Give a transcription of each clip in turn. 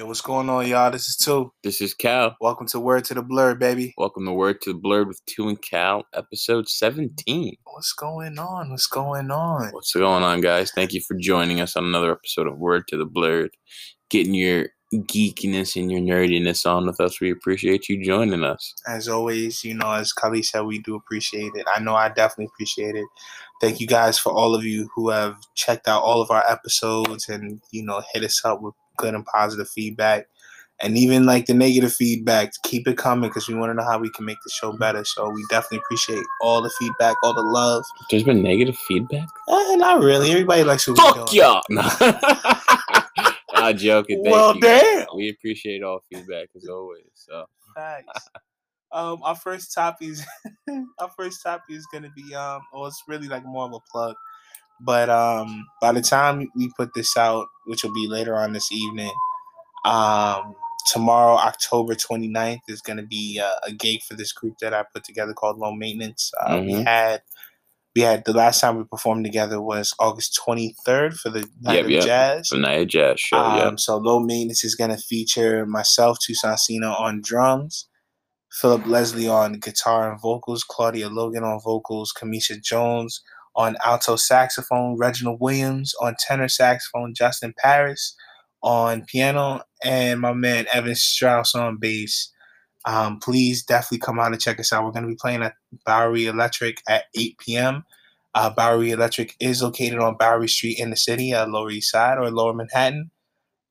Yo, what's going on, y'all? This is Two. This is Cal. Welcome to Word to the Blur, baby. Welcome to Word to the Blurred with Two and Cal, episode 17. What's going on? What's going on? What's going on, guys? Thank you for joining us on another episode of Word to the Blurred. Getting your geekiness and your nerdiness on with us. We appreciate you joining us. As always, you know, as Kali said, we do appreciate it. I know I definitely appreciate it. Thank you guys for all of you who have checked out all of our episodes and, you know, hit us up with good and positive feedback. And even like the negative feedback, keep it coming because we want to know how we can make the show better. So we definitely appreciate all the feedback, all the love. There's been negative feedback? Eh, not really. Everybody likes what Fuck y'all! No. I'm joking. Thank Well, you, guys. damn. We appreciate all feedback as always. So Facts. um, our first topic is our first topic is gonna be um, well, it's really like more of a plug, but um, by the time we put this out, which will be later on this evening, um, tomorrow, October 29th, is gonna be uh, a gig for this group that I put together called Low Maintenance. Uh, We Mhm. had. We had the last time we performed together was August 23rd for the Night Yep, of yep. Jazz. the Night Jazz show, Um, yeah. So low maintenance is going to feature myself, Tucson Cena on drums, Philip Leslie on guitar and vocals, Claudia Logan on vocals, Kamisha Jones on alto saxophone, Reginald Williams on tenor saxophone, Justin Paris on piano, and my man Evan Strauss on bass. Um, please definitely come out and check us out. We're going to be playing at Bowery Electric at 8 p.m. Uh, Bowery Electric is located on Bowery Street in the city, uh, Lower East Side or Lower Manhattan.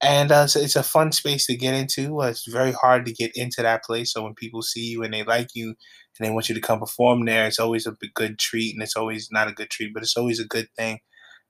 And uh, so it's a fun space to get into. Uh, it's very hard to get into that place. So when people see you and they like you and they want you to come perform there, it's always a good treat. And it's always not a good treat, but it's always a good thing.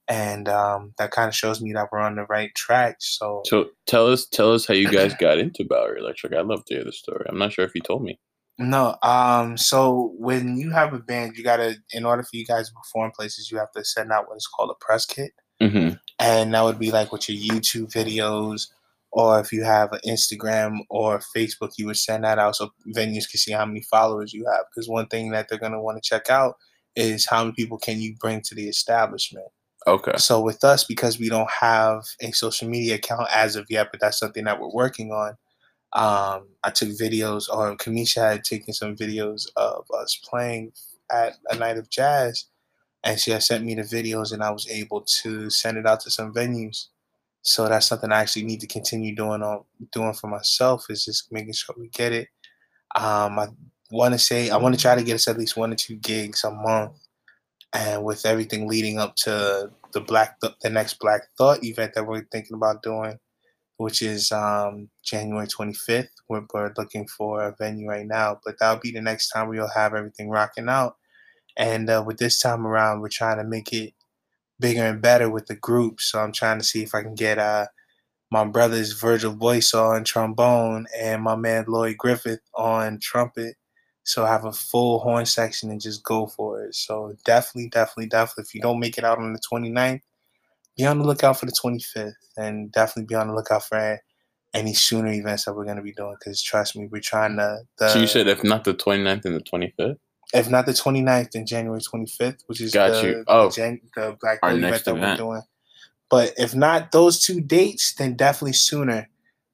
And um, that kind of shows me that we're on the right track. So, So tell us tell us how you guys got into Bowery Electric. I'd love to hear the story. I'm not sure if you told me. no. Um, so when you have a band, you got to, in order for you guys to perform places, you have to send out what is called a press kit. Mm-hmm. and that would be like with your YouTube videos, or if you have an Instagram or Facebook, you would send that out so venues can see how many followers you have. Because one thing that they're gonna want to check out is how many people can you bring to the establishment. Okay. So with us, because we don't have a social media account as of yet, but that's something that we're working on. Um, I took videos, or Kamisha had taken some videos of us playing at a night of jazz, and she had sent me the videos, and I was able to send it out to some venues. So that's something I actually need to continue doing on doing for myself is just making sure we get it. Um, I want to say I want to try to get us at least one or two gigs a month, and with everything leading up to the black Th- the next Black Thought event that we're thinking about doing, which is um, January 25th. We're, we're looking for a venue right now, but that'll be the next time we'll have everything rocking out. And uh, with this time around, we're trying to make it bigger and better with the group. So I'm trying to see if I can get uh, my brother's Virgil Boyce on trombone and my man Lloyd Griffith on trumpet. So I have a full horn section and just go for it. So definitely, definitely, definitely, if you don't make it out on the 29th, be on the lookout for the 25th and definitely be on the lookout for any sooner events that we're going to be doing because trust me, we're trying to. The, so you said if not the 29th and the 25th? If not the 29th, then January 25th, which is Got the, you. the Oh. Jan- the Black Our event that event. we're doing. But if not those two dates, then definitely sooner.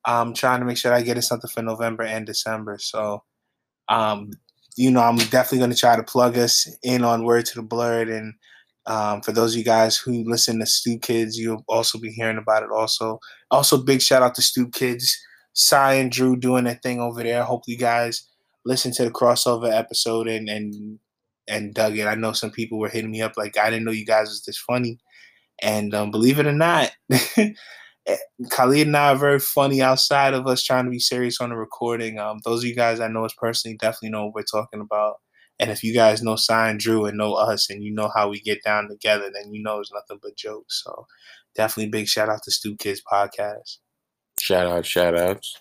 I'm trying to make sure I get it something for November and December. So, um, you know, I'm definitely going to try to plug us in on Word to the Blurred. And um, for those of you guys who listen to Stoop Kids, you'll also be hearing about it. Also, also big shout out to Stoop Kids, Cy and Drew doing their thing over there. Hope you guys listen to the crossover episode and and and dug it. I know some people were hitting me up like I didn't know you guys was this funny, and um, believe it or not, Khalid and I are very funny outside of us trying to be serious on the recording. Um, those of you guys I know us personally definitely know what we're talking about. And if you guys know Sign Drew and know us and you know how we get down together, then you know it's nothing but jokes. So definitely big shout out to Stoop Kids podcast. Shout out, shout outs.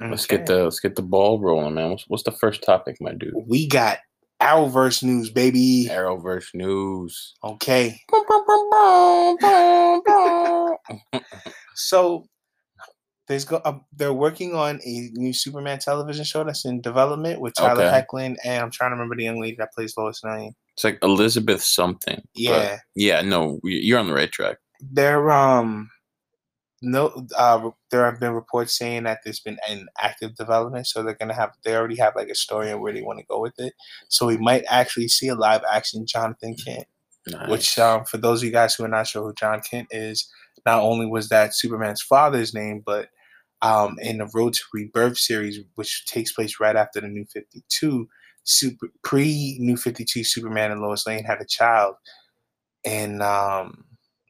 Let's get the let's get the ball rolling, man. What's, what's the first topic, my dude? we got Arrowverse news, baby. Arrowverse news. Okay. So there's go uh, they're working on a new Superman television show that's in development with Tyler Okay. Hoechlin and I'm trying to remember the young lady that plays Lois Lane. It's like Elizabeth something. Yeah, yeah, no, you're on the right track. they're um no, uh, there have been reports saying that there's been an active development, so they're gonna have they already have like a story on where they want to go with it. So we might actually see a live action Jonathan Kent, Nice. which um, for those of you guys who are not sure who John Kent is, not only was that Superman's father's name, but um, in the Road to Rebirth series, which takes place right after the New Fifty Two, super pre New Fifty Two, Superman and Lois Lane had a child, and um,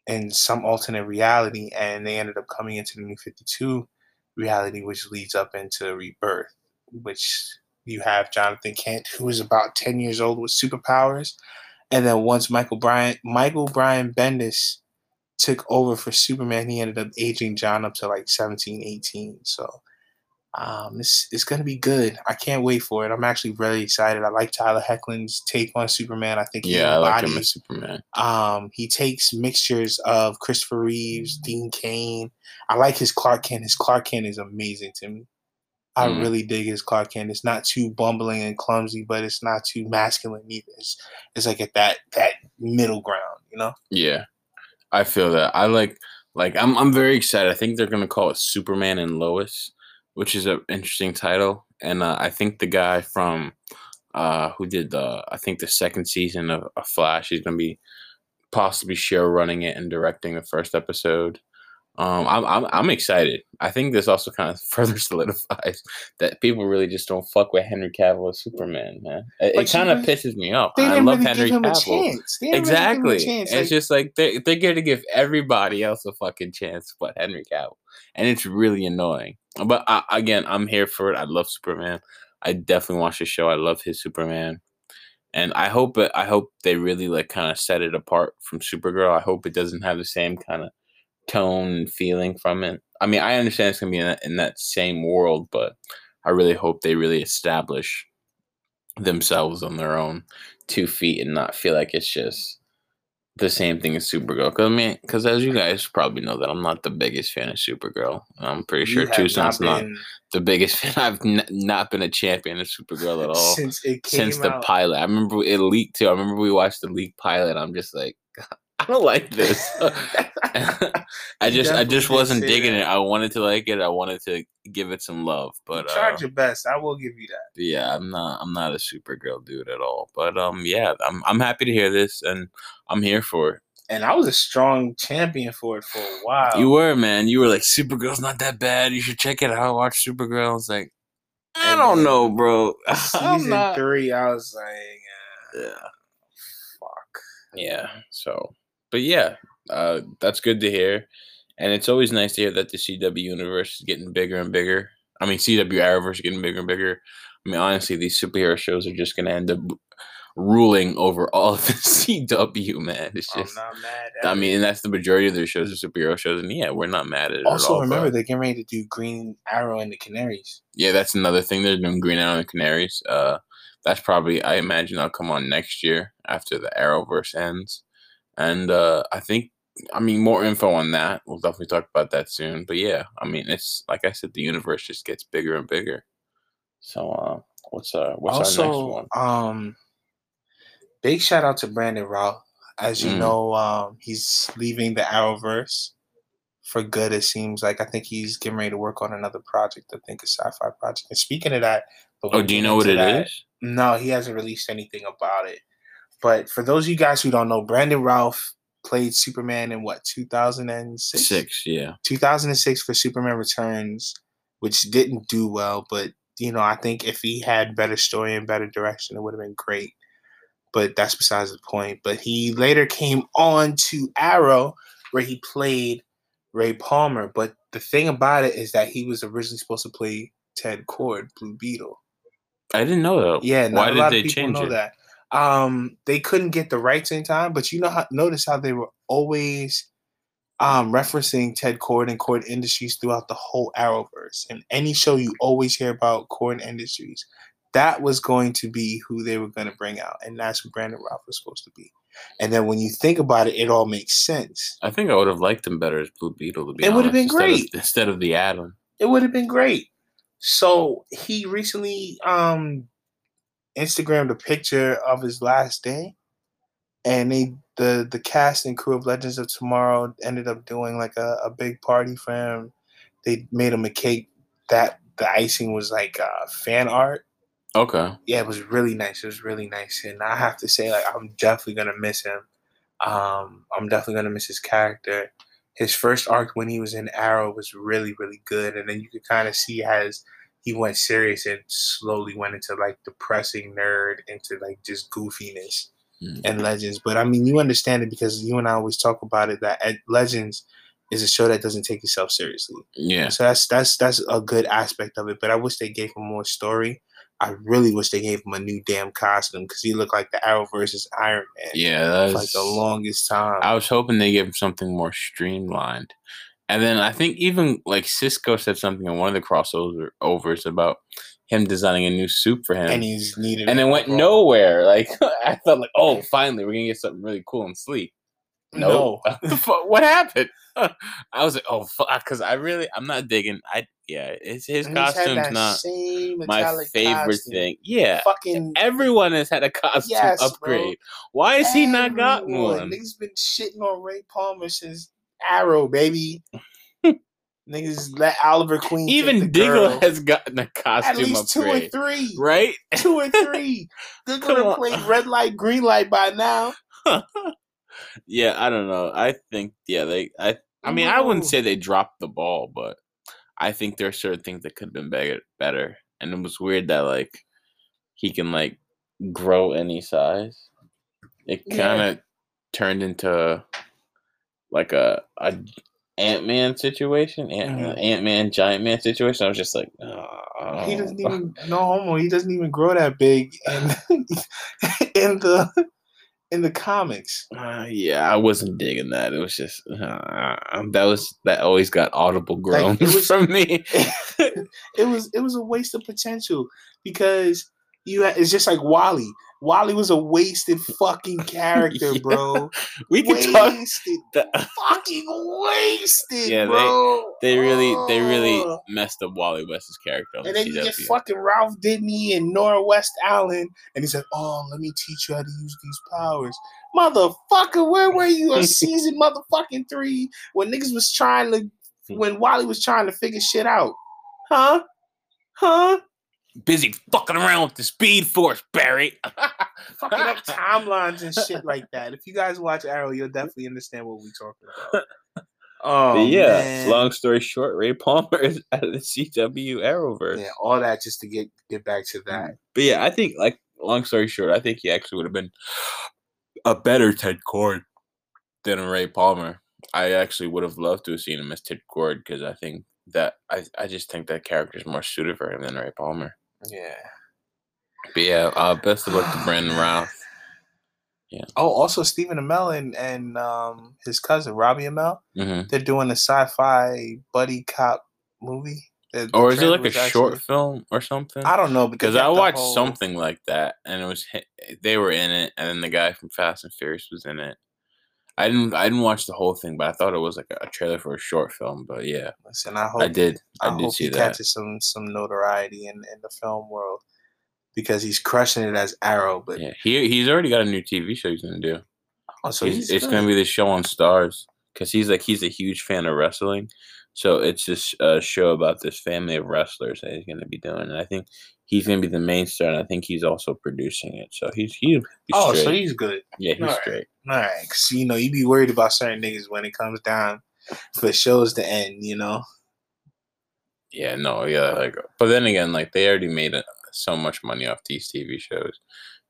in some alternate reality, and they ended up coming into the New Fifty Two reality, which leads up into Rebirth, which you have Jonathan Kent, who is about ten years old with superpowers, and then once Michael Bryan Michael Bryan Bendis took over for Superman, he ended up aging John up to like 17, 18. So um, it's it's gonna be good. I can't wait for it. I'm actually really excited. I like Tyler Hoechlin's take on Superman. I think yeah, I like him as Superman. um, he takes mixtures of Christopher Reeves, Dean Cain. I like his Clark Kent. His Clark Kent is amazing to me. I Mm. really dig his Clark Kent. It's not too bumbling and clumsy, but it's not too masculine either. It's, it's like at that that middle ground, you know. Yeah, I feel that. I like like I'm I'm very excited. I think they're gonna call it Superman and Lois, which is an interesting title. And uh, I think the guy from uh, who did the I think the second season of, of Flash, he's gonna be possibly show running it and directing the first episode. Um, I'm, I'm I'm excited. I think this also kind of further solidifies that people really just don't fuck with Henry Cavill as Superman, man. It, it kind of really- pisses me off. They I didn't love really Henry give him a Cavill. chance. They didn't Exactly. Really give him a chance. It's Like, just like they they're going to give everybody else a fucking chance but Henry Cavill, and it's really annoying. But I, again, I'm here for it. I love Superman. I definitely watch the show. I love his Superman, and I hope it. I hope they really like kind of set it apart from Supergirl. I hope it doesn't have the same kind of tone and feeling from it. I mean, I understand it's gonna be in that, in that same world, but I really hope they really establish themselves on their own two feet and not feel like it's just the same thing as Supergirl. Because I mean, because as you guys probably know, that I'm not the biggest fan of Supergirl. I'm pretty sure Tucson's not, been- the biggest fan. I've n- not been a champion of Supergirl at all since it came since the out. pilot. I remember it leaked too. I remember we watched the leaked pilot. I'm just like, I don't like this. I just, I just wasn't digging that. it. I wanted to like it. I wanted to give it some love, but you uh, tried your best. I will give you that. yeah, I'm not, I'm not a Supergirl dude at all. But um, yeah, I'm, I'm happy to hear this, and I'm here for it. And I was a strong champion for it for a while. You were, man. You were like, Supergirl's not that bad. You should check it out. Watch Supergirl. It's like, I don't know, bro. Season not- three, I was like, uh, Yeah. fuck. Yeah. So, but yeah, uh, that's good to hear, and it's always nice to hear that the CW universe is getting bigger and bigger. I mean, CW Arrowverse is getting bigger and bigger. I mean, honestly, these superhero shows are just gonna end up ruling over all of the CW. Man, it's I'm just. not mad. At I mean, and that's the majority of their shows are superhero shows, and yeah, we're not mad at it also at all. remember they're getting ready to do Green Arrow and the Canaries. yeah, that's another thing. They're doing Green Arrow and the Canaries. Uh, that's probably I imagine that'll come on next year after the Arrowverse ends, and uh, I think I mean more info on that. We'll definitely talk about that soon. But yeah, I mean it's like I said, the universe just gets bigger and bigger. So uh, what's uh what's our next one? um, big shout out to Brandon Routh. As you Mm. know, um, he's leaving the Arrowverse for good. It seems like I think he's getting ready to work on another project. I think a sci-fi project. And speaking of that, Oh, do you know what it that. is? No, he hasn't released anything about it. But for those of you guys who don't know, Brandon Routh played Superman in what 2006? Six, yeah. 2006 for Superman Returns, which didn't do well. But you know, I think if he had better story and better direction, it would have been great. But that's besides the point. But he later came on to Arrow, where he played Ray Palmer. But the thing about it is that he was originally supposed to play Ted Kord, Blue Beetle. I didn't know that. Yeah, not Why a did lot they of people change know it? that. Um, they couldn't get the rights in time, but you know how notice how they were always um referencing Ted Kord and Kord Industries throughout the whole Arrowverse. And any show you always hear about Kord Industries, that was going to be who they were going to bring out, and that's who Brandon Routh was supposed to be. And then when you think about it, it all makes sense. I think I would have liked him better as Blue Beetle. To be It would have been instead of- great. instead of the Atom. It would have been great. So he recently um Instagrammed a picture of his last day, and they the the cast and crew of Legends of Tomorrow ended up doing like a, a big party for him. They made him a cake that the icing was like uh, fan art. Okay. Yeah, it was really nice. It was really nice, and I have to say, like, I'm definitely gonna miss him. Um, I'm definitely gonna miss his character. His first arc when he was in Arrow was really, really good, and then you could kind of see as he went serious and slowly went into like depressing nerd into like just goofiness Mm. and Legends. But I mean, you understand it because you and I always talk about it that at Legends is a show that doesn't take itself seriously. Yeah. So that's that's that's a good aspect of it. But I wish they gave him more story. I really wish they gave him a new damn costume because he looked like the Arrowverse's Iron Man Yeah. That's like the longest time. I was hoping they gave him something more streamlined. And then I think even like Cisco said something in one of the crossovers overs about him designing a new suit for him. and he's needed. and it went Raw. nowhere. Like I thought, like, oh, finally, we're gonna get something really cool and sleek. No. The what happened? I was like, oh, fuck, because I really, I'm not digging. I yeah, it's, his And costume's not my favorite costume. thing. Yeah, Fucking everyone has had a costume Yes, bro. upgrade. Why has he not gotten one? He's been shitting on Ray Palmer since Arrow, baby. Niggas let Oliver Queen. Even Diggle girl. has gotten a costume. at least two upgrade, and three. right? Two and three. Diggle Come done on. played red light, green light by now. yeah, I don't know. I think yeah, they. I I mean, I wouldn't say they dropped the ball, but I think there are certain things that could have been better. Better, and it was weird that like he can like grow any size. It kind of turned into like a a Ant Man situation, Ant. Ant Man Giant Man situation. I was just like, oh. He doesn't even no homo. He doesn't even grow that big in in the in the comics. Uh, yeah, I wasn't digging that. It was just uh, that was that always got audible groans it was- from me. it was it was a waste of potential because you it's just like Wally. Wally was a wasted fucking character, Yeah. bro. We can talk. wasted, The, fucking wasted, Yeah, they- bro. they really, they really messed up Wally West's character And the then you get fucking Ralph Dibny and Nora West Allen, and he's like, "Oh, let me teach you how to use these powers." Motherfucker, where were you on season motherfucking three when niggas was trying to, hmm. when Wally was trying to figure shit out? Huh? Huh? Busy fucking around with the Speed Force, Barry. Fucking up timelines and shit like that. If you guys watch Arrow, you'll definitely understand what we're talking about. Oh, But yeah, man. long story short, Ray Palmer is out of the CW Arrowverse. Yeah, all that just to get get back to that. Mm. But yeah, I think like long story short, I think he actually would have been a better Ted Kord than Ray Palmer. I actually would have loved to have seen him as Ted Kord because I think that I, I just think that character is more suited for him than Ray Palmer. Yeah. But yeah, uh, best of luck to Brandon Routh. Oh, also Stephen Amell and, and um his cousin Robbie Amell, hmm they're doing a sci-fi buddy cop movie. The- the Or is it like a was short film or something? I don't know Because I watched whole- something like that, and it was they were in it, and then the guy from Fast and Furious was in it. I didn't I didn't watch the whole thing, but I thought it was like a, trailer for a short film. But yeah, Listen, I hope I did I, I, did hope see he that. catches some some notoriety in in the film world because he's crushing it as Arrow. But Yeah, he he's already got a new TV show he's gonna do. oh, so He's- it's gonna be the show on Starz because he's like he's a huge fan of wrestling. So it's this uh, show about this family of wrestlers that he's gonna be doing, and I think he's gonna be the main star, and I think he's also producing it. So he's he's, he's Oh, straight. so he's good. yeah, he's alright. straight. All right, because you know you be worried about certain niggas when it comes down for shows to end. You know, Yeah, no, yeah, like, but then again, like they already made so much money off these TV shows,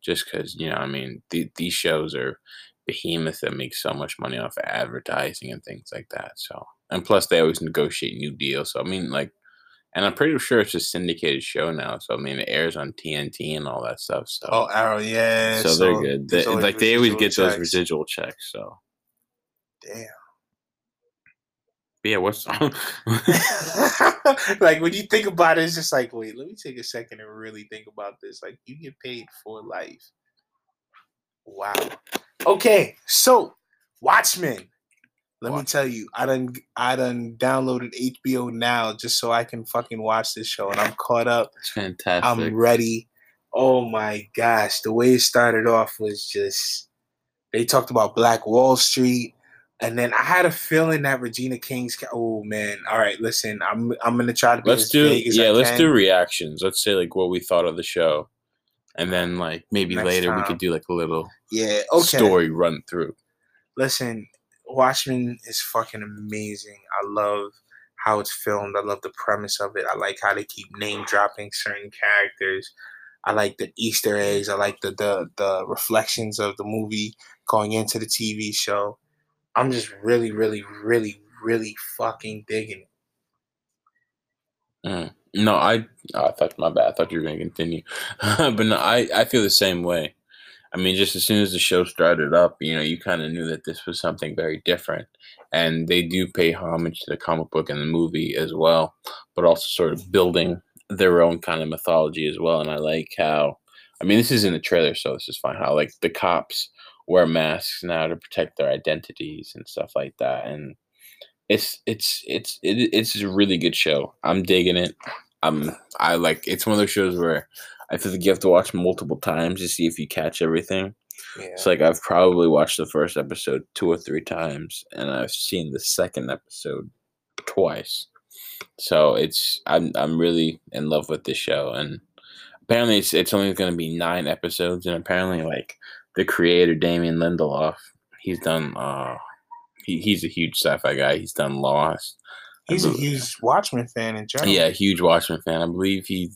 just because you know, I mean, the, these shows are behemoths that make so much money off of advertising and things like that. So, and plus they always negotiate new deals. So I mean, like, and I'm pretty sure it's a syndicated show now. So I mean, it airs on TNT and all that stuff. So, oh Arrow, yeah. so, they're good. They, like they always get those residual checks. So, Damn. but yeah, what's like when you think about it, it's just like, wait, let me take a second and really think about this. Like you get paid for life. Wow. Okay, so Watchmen. Let me tell you, I done I done downloaded HBO now just so I can fucking watch this show and I'm caught up. it's fantastic. I'm ready. Oh my gosh, the way it started off was just They talked about Black Wall Street. And then I had a feeling that Regina King's. Oh man! All right, listen. I'm I'm gonna try to be let's do yeah. Let's can. do reactions. Let's say like what we thought of the show, and then like maybe Next later we could do like a little Yeah. Okay. story run through. Listen, Watchmen is fucking amazing. I love how it's filmed. I love the premise of it. I like how they keep name dropping certain characters. I like the Easter eggs. I like the the the reflections of the movie going into the TV show. I'm just really, really, really, really fucking digging it. Mm. No, I oh, I thought my bad. I thought you were gonna continue, but no, I I feel the same way. I mean, just as soon as the show started up, you know, you kind of knew that this was something very different, and they do pay homage to the comic book and the movie as well, but also sort of building their own kind of mythology as well. And I like how, I mean, this is in the trailer, so this is fine. How like the cops wear masks now to protect their identities and stuff like that, and it's it's it's it, it's a really good show. I'm digging it. I'm I like it's one of those shows where I feel like you have to watch multiple times to see if you catch everything. Yeah. It's like I've probably watched the first episode two or three times, and I've seen the second episode twice. So it's I'm I'm really in love with this show, and apparently it's it's only going to be nine episodes, and apparently like the creator Damon Lindelof, he's done uh he, he's a huge sci-fi guy. He's done Lost. He's a huge Watchmen fan in general. yeah, huge Watchmen fan. I believe he,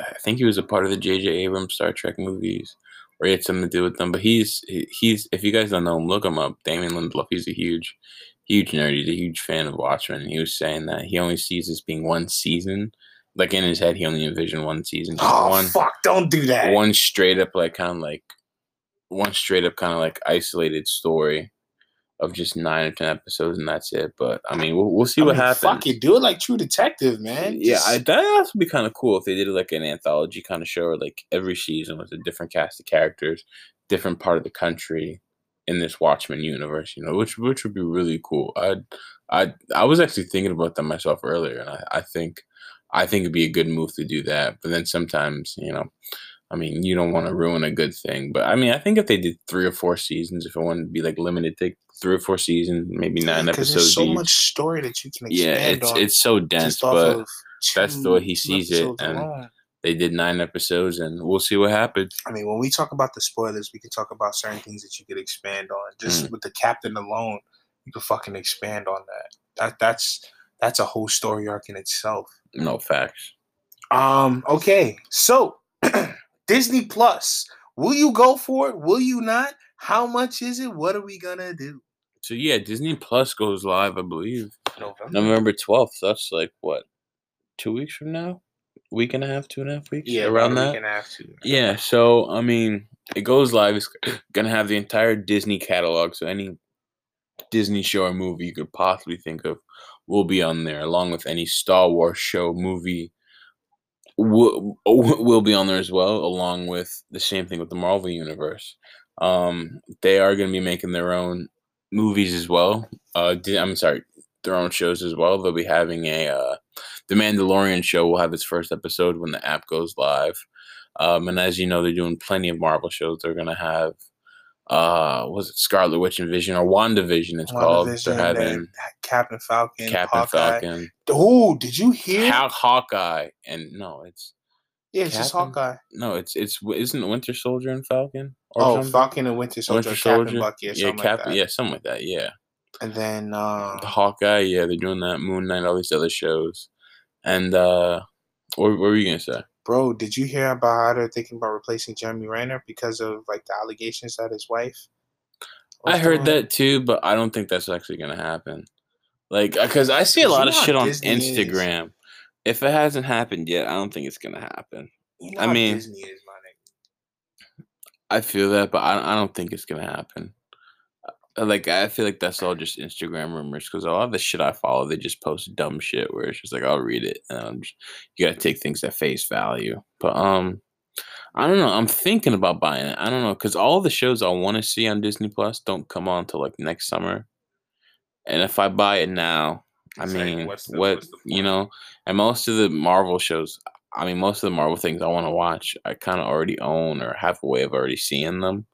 I think he was a part of the J.J. Abrams Star Trek movies, or he had something to do with them. But he's he's if you guys don't know him, look him up. Damon Lindelof. He's a huge, huge nerd. He's a huge fan of Watchmen. He was saying that he only sees this being one season. Like in his head, he only envisioned one season, Oh one fuck! Don't do that. one straight up like kind of like one straight up kind of like isolated story of just nine or ten episodes and that's it. But I mean, we'll, we'll see I what mean, happens. Fuck it, do it like True Detective, man. Yeah, Just- I, that would be kind of cool if they did like an anthology kind of show, or like every season with a different cast of characters, different part of the country in this Watchmen universe. You know, which which would be really cool. I I I was actually thinking about that myself earlier, and I, I think I think it'd be a good move to do that. But then sometimes, you know, I mean, you don't want to ruin a good thing. But I mean, I think if they did three or four seasons, if it wanted to be like limited to three or four seasons, maybe nine episodes there's so each. much story that you can yeah, it's on. it's so dense, but that's the way he sees it, and- alone. they did nine episodes, and we'll see what happens. I mean, when we talk about the spoilers, we can talk about certain things that you could expand on. Just Mm. with the captain alone, you could fucking expand on that. That that's that's a whole story arc in itself. No facts. Um. Okay. So, Disney Plus. Will you go for it? Will you not? How much is it? What are we gonna do? So yeah, Disney Plus goes live, I believe, November. November twelfth. That's like what, two weeks from now, week and a half, two and a half weeks, Yeah, around that. week and a half too. Yeah, so I mean, it goes live. It's gonna have the entire Disney catalog. So any Disney show or movie you could possibly think of will be on there, along with any Star Wars show, movie will will be on there as well, along with the same thing with the Marvel universe. Um, they are gonna be making their own movies as well. Uh, I'm sorry, their own shows as well. They'll be having a uh, the Mandalorian show will have its first episode when the app goes live. Um, and as you know, they're doing plenty of Marvel shows. They're gonna have uh was it Scarlet Witch and Vision or WandaVision it's called. They're having Captain Falcon, Captain Hawkeye. Falcon, Oh, did you hear? Haw- Hawkeye, and no, it's yeah, it's just Captain? Hawkeye. no, it's it's isn't Winter Soldier and Falcon? Oh, something? Falcon and Winter Soldier, Winter Captain Soldier, Bucky, yeah, something Cap, like yeah, something like that, yeah. And then uh, The Hawkeye, yeah, they're doing that. Moon Knight, all these other shows, and uh, what, what were you gonna say? Bro, did you hear about how they're thinking about replacing Jeremy Renner because of like the allegations that his wife? I heard doing? that too, but I don't think that's actually gonna happen. Like, uh, because I see a lot of shit on Disney is. Instagram. If it hasn't happened yet, I don't think it's gonna happen. You know I mean- is. I feel that, but I, I don't think it's gonna happen. Like, I feel like that's all just Instagram rumors because a lot of the shit I follow, they just post dumb shit where it's just like, I'll read it, and I'm just, you gotta take things at face value. But um, I don't know. I'm thinking about buying it. I don't know because all the shows I want to see on Disney Plus don't come on till like next summer, and if I buy it now, I It's like, mean, what's the- what what's you know, and most of the Marvel shows, I mean, most of the Marvel things I want to watch, I kind of already own or have a way of already seeing them.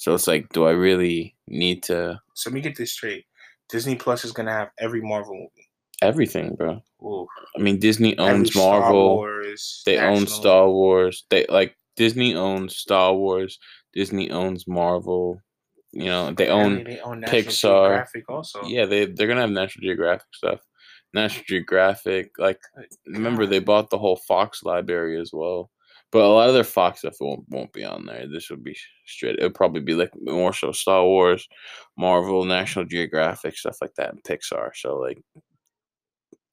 So it's like, do I really need to So let me get this straight. Disney Plus is gonna have every Marvel movie. everything, bro? Ooh, I mean, Disney every owns Star Marvel. Wars, They own Star Wars. They like Disney owns Star Wars. Disney owns Marvel. You know, they I own mean, they own National Pixar. Geographic also. Yeah, they they're gonna have National Geographic stuff. National Geographic, like remember they bought the whole Fox library as well. But a lot of their Fox stuff won't won't be on there. This would be straight. It'll probably be like more so Star Wars, Marvel, National Geographic stuff like that, and Pixar. So like,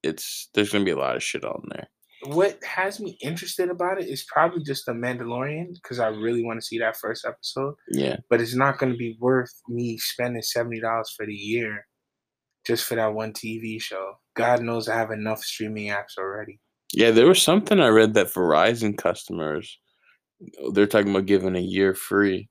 it's there's gonna be a lot of shit on there. What has me interested about it is probably just the Mandalorian because I really want to see that first episode. Yeah, But it's not going to be worth me spending seventy dollars for the year just for that one TV show. God knows I have enough streaming apps already. Yeah. There was something I read that Verizon customers, they're talking about giving a year free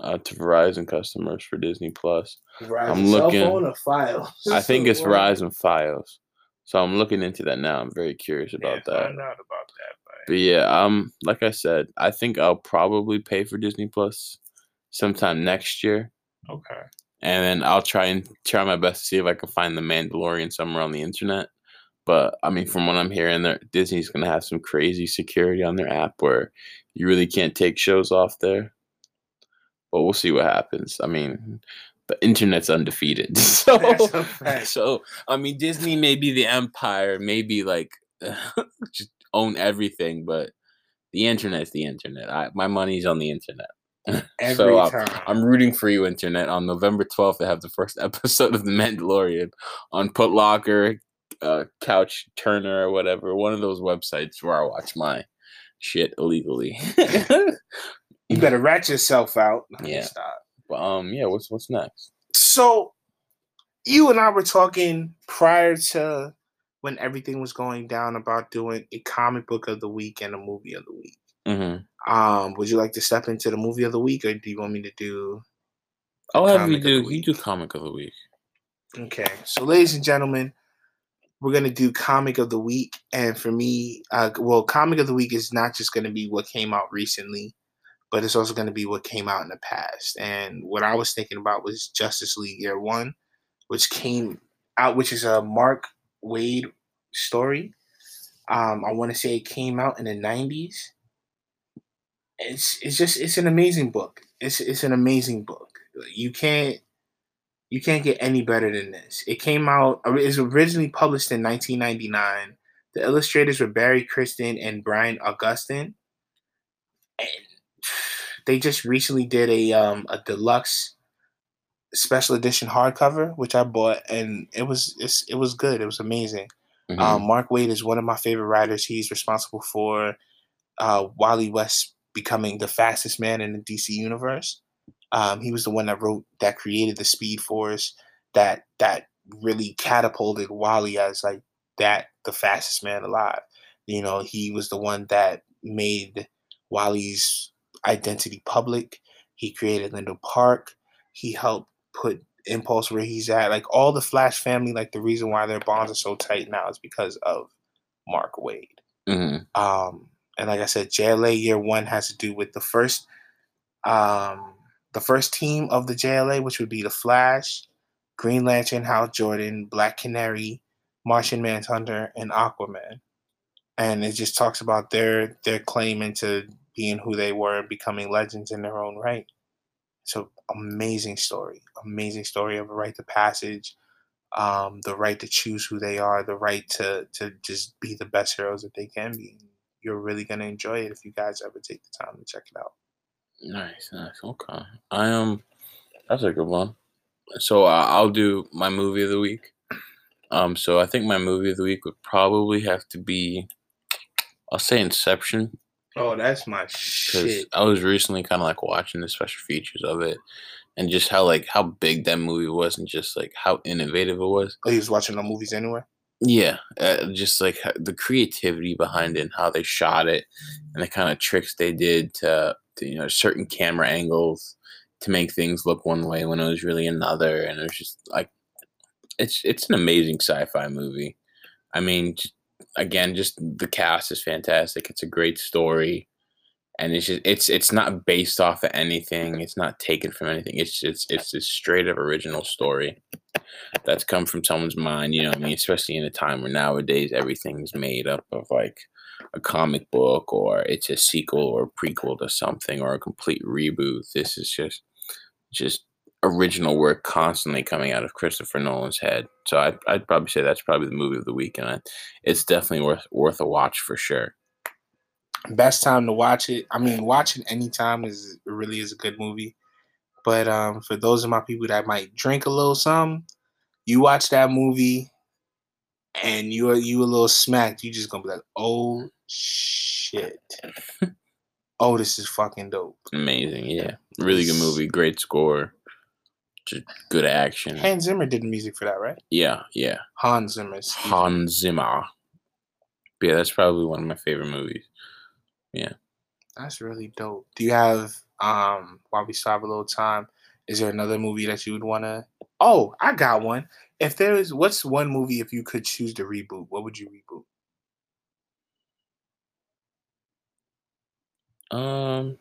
uh, to Verizon customers for Disney Plus. Verizon looking- cell phone or file. I think it's Verizon Fios. So I'm looking into that now. I'm very curious about yeah, that. Find out about that. But But yeah, um, like I said, I think I'll probably pay for Disney Plus sometime next year, okay. and then I'll try and try my best to see if I can find the Mandalorian somewhere on the internet. But I mean, from what I'm hearing, there Disney's gonna have some crazy security on their app where you really can't take shows off there. But we'll see what happens. I mean, the internet's undefeated, so That's a fact. so I mean, Disney may be the empire, maybe like just own everything, but the internet's the internet. I, my money's on the internet. Every so I'm, time. I'm rooting for you, internet. On November 12th, they have the first episode of The Mandalorian on Putlocker, uh, Couch Turner, or whatever. One of those websites where I watch my shit illegally. you better rat yourself out. Yeah. But, um, yeah. What's what's next? So, you and I were talking prior to when everything was going down about doing a comic book of the week and a movie of the week. Mm-hmm. Um, would you like to step into the movie of the week, or do you want me to do? I'll have you comic of the do you do comic of the week. Okay, so ladies and gentlemen, we're gonna do comic of the week, and for me, uh, well, comic of the week is not just gonna be what came out recently, but it's also gonna be what came out in the past. And what I was thinking about was Justice League Year One, which came out, which is a Mark Waid story. Um, I want to say it came out in the '90s. It's it's just it's an amazing book. It's it's an amazing book. You can't you can't get any better than this. It came out. It was originally published in 1999. The illustrators were Barry Kitson and Brian Augustyn, and they just recently did a um a deluxe special edition hardcover, which I bought, and it was it's, it was good. It was amazing. Mhm. Um, Mark Waid is one of my favorite writers. He's responsible for uh, Wally West becoming the fastest man in the DC universe. Um, he was the one that wrote that created the Speed Force that that really catapulted Wally as like that the fastest man alive. You know, he was the one that made Wally's identity public. He created Linda Park. He helped put Impulse where he's at. Like all the Flash family, like the reason why their bonds are so tight now is because of Mark Waid. Mhm. Um, and like I said, JLA year one has to do with the first, um, the first team of the JLA, which would be the Flash, Green Lantern, Hal Jordan, Black Canary, Martian Manhunter, and Aquaman. And it just talks about their their claim into being who they were and becoming legends in their own right. So amazing story, amazing story of a right to passage, um, the right to choose who they are, the right to to just be the best heroes that they can be. You're really gonna enjoy it if you guys ever take the time to check it out. Nice, nice. Okay. I um, that's a good one. So uh, I'll do my movie of the week. Um, so I think my movie of the week would probably have to be, I'll say Inception, Oh, that's my shit. I was recently kind of like watching the special features of it, and just how like how big that movie was, and just like how innovative it was. Oh, you was watching the movies anyway. Yeah, uh, just like the creativity behind it, and how they shot it, and the kind of tricks they did to, you know certain camera angles to make things look one way when it was really another, and it was just like it's it's an amazing sci-fi movie. I mean, just, again, just the cast is fantastic. It's a great story. and it's just it's it's not based off of anything. It's not taken from anything. It's it's it's this straight up original story that's come from someone's mind. You know, what I mean, especially in a time where nowadays everything's made up of like a comic book or it's a sequel or prequel to something or a complete reboot. This is just just original work constantly coming out of Christopher Nolan's head. So I'd, I'd probably say that's probably the movie of the week, and I, it's definitely worth worth a watch for sure. Best time to watch it. I mean, watching anytime is really is a good movie. But um, for those of my people that might drink a little some, you watch that movie and you are you a little smacked, you just gonna be like, oh shit. oh, this is fucking dope. Amazing, yeah. Really good movie, great score. Just good action. Hans Zimmer did the music for that, right? Yeah, yeah. Hans Zimmer. Hans Zimmer. Yeah, that's probably one of my favorite movies. Yeah. That's really dope. Do you have um while we still have a little time, is there another movie that you would wanna Oh, I got one. If there is what's one movie if you could choose to reboot, what would you reboot? Um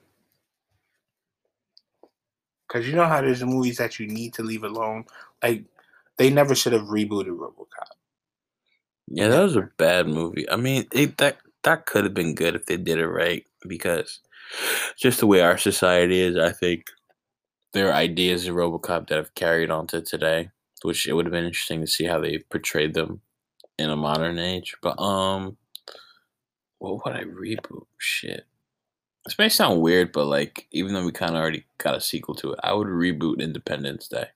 Because you know how there's movies that you need to leave alone. Like they never should have rebooted RoboCop. Yeah, that was a bad movie. I mean, it, that that could have been good if they did it right because just the way our society is, I think there are ideas of RoboCop that have carried on to today, which it would have been interesting to see how they portrayed them in a modern age. But um, what would I reboot? Shit, this may sound weird, but like even though we kind of already got a sequel to it, I would reboot Independence Day.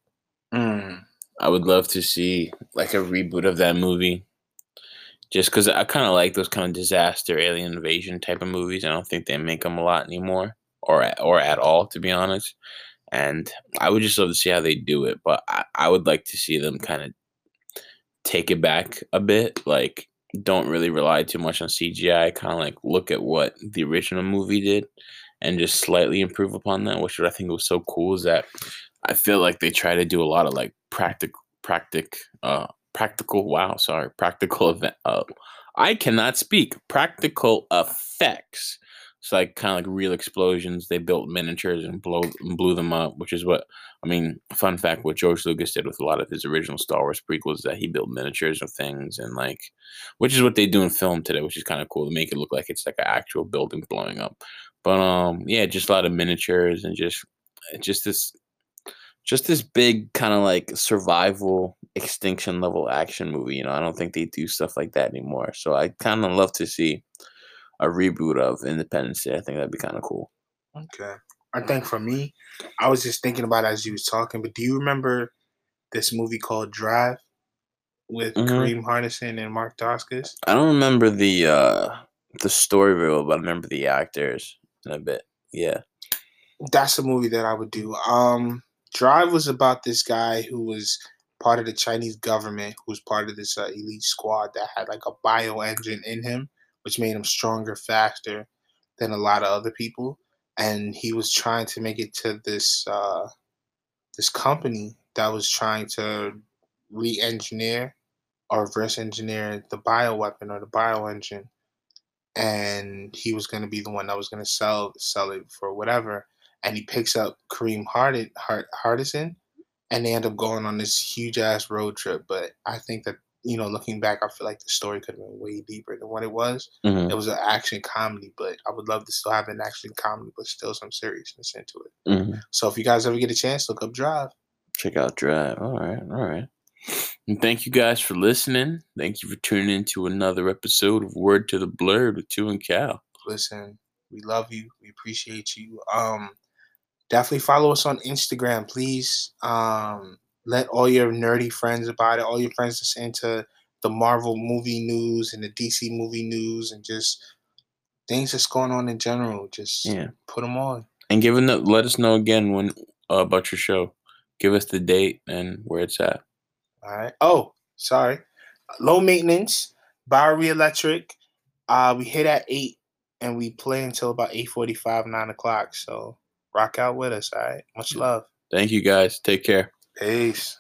Mm. I would love to see like a reboot of that movie. Just because I kind of like those kind of disaster alien invasion type of movies. I don't think they make them a lot anymore, or at, or at all, to be honest. And I would just love to see how they do it. But I, I would like to see them kind of take it back a bit. Like, don't really rely too much on CGI. Kind of like look at what the original movie did, and just slightly improve upon that. Which I think was so cool is that I feel like they try to do a lot of like practical, practic, uh, practical. Wow, sorry, practical event. Uh, I cannot speak. Practical effects. It's like kind of like real explosions. They built miniatures and blow and blew them up, which is what I mean. Fun fact: what George Lucas did with a lot of his original Star Wars prequels is that he built miniatures of things and like, which is what they do in film today, which is kind of cool to make it look like it's like an actual building blowing up. But um, yeah, just a lot of miniatures and just just this just this big kind of like survival extinction level action movie. You know, I don't think they do stuff like that anymore. So I kind of love to see a reboot of Independence Day. I think that'd be kind of cool. Okay. I think for me, I was just thinking about it as you was talking, but do you remember this movie called Drive with Mhm. Kadeem Hardison and Mark Dacascos? I don't remember the uh the story very well, but I remember the actors in a bit. Yeah. That's a movie that I would do. Um, Drive was about this guy who was part of the Chinese government, who was part of this uh, elite squad that had like a bio engine in him, which made him stronger, faster than a lot of other people. And he was trying to make it to this uh, this company that was trying to re-engineer or reverse engineer the bioweapon or the bioengine. And he was going to be the one that was going to sell sell it for whatever. And he picks up Kadeem Hard- Hard- Hardison and they end up going on this huge ass road trip. But I think that you know looking back I feel like the story could have been way deeper than what it was Mhm. it was an action comedy but I would love to still have an action comedy but still some seriousness into it Mhm. so if you guys ever get a chance look up Drive Check out Drive. All right, all right. And thank you guys for listening. Thank you for tuning in to another episode of Word to the Blurred with Two and Cal. listen we love you we appreciate you um definitely follow us on instagram please um let all your nerdy friends about it all your friends that's into the marvel movie news and the dc movie news and just things that's going on in general just Yeah. put them on And give it, let us know again when uh, about your show. Give us the date and where it's at. all right oh sorry low maintenance bowery electric uh we hit at 8 and we play until about 8.45 9 o'clock so rock out with us all right much love Thank you guys. Take care. Peace